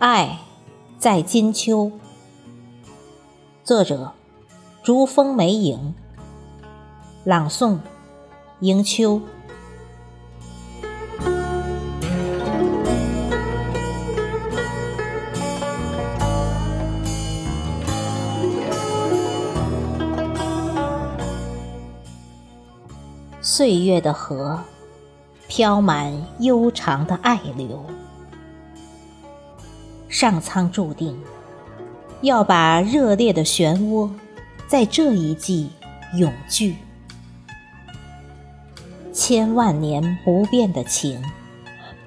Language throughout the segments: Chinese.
爱在金秋。作者：竹风梅影。朗诵：迎秋。岁月的河，飘满悠长的爱流。上苍注定要把热烈的漩涡，在这一季永聚。千万年不变的情，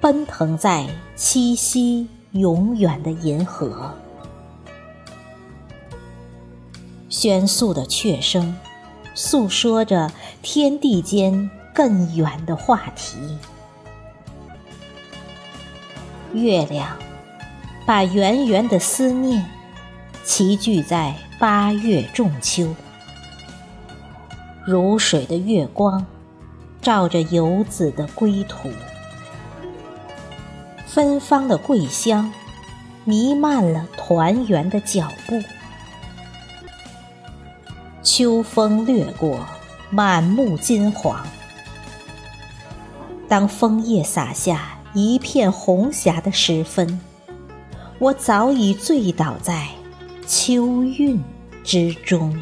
奔腾在七夕永远的银河。喧肃的雀声。诉说着天地间更远的话题。月亮把圆圆的思念齐聚在八月仲秋，如水的月光照着游子的归途，芬芳的桂香弥漫了团圆的脚步。秋风掠过，满目金黄。当枫叶洒下一片红霞的时分，我早已醉倒在秋韵之中。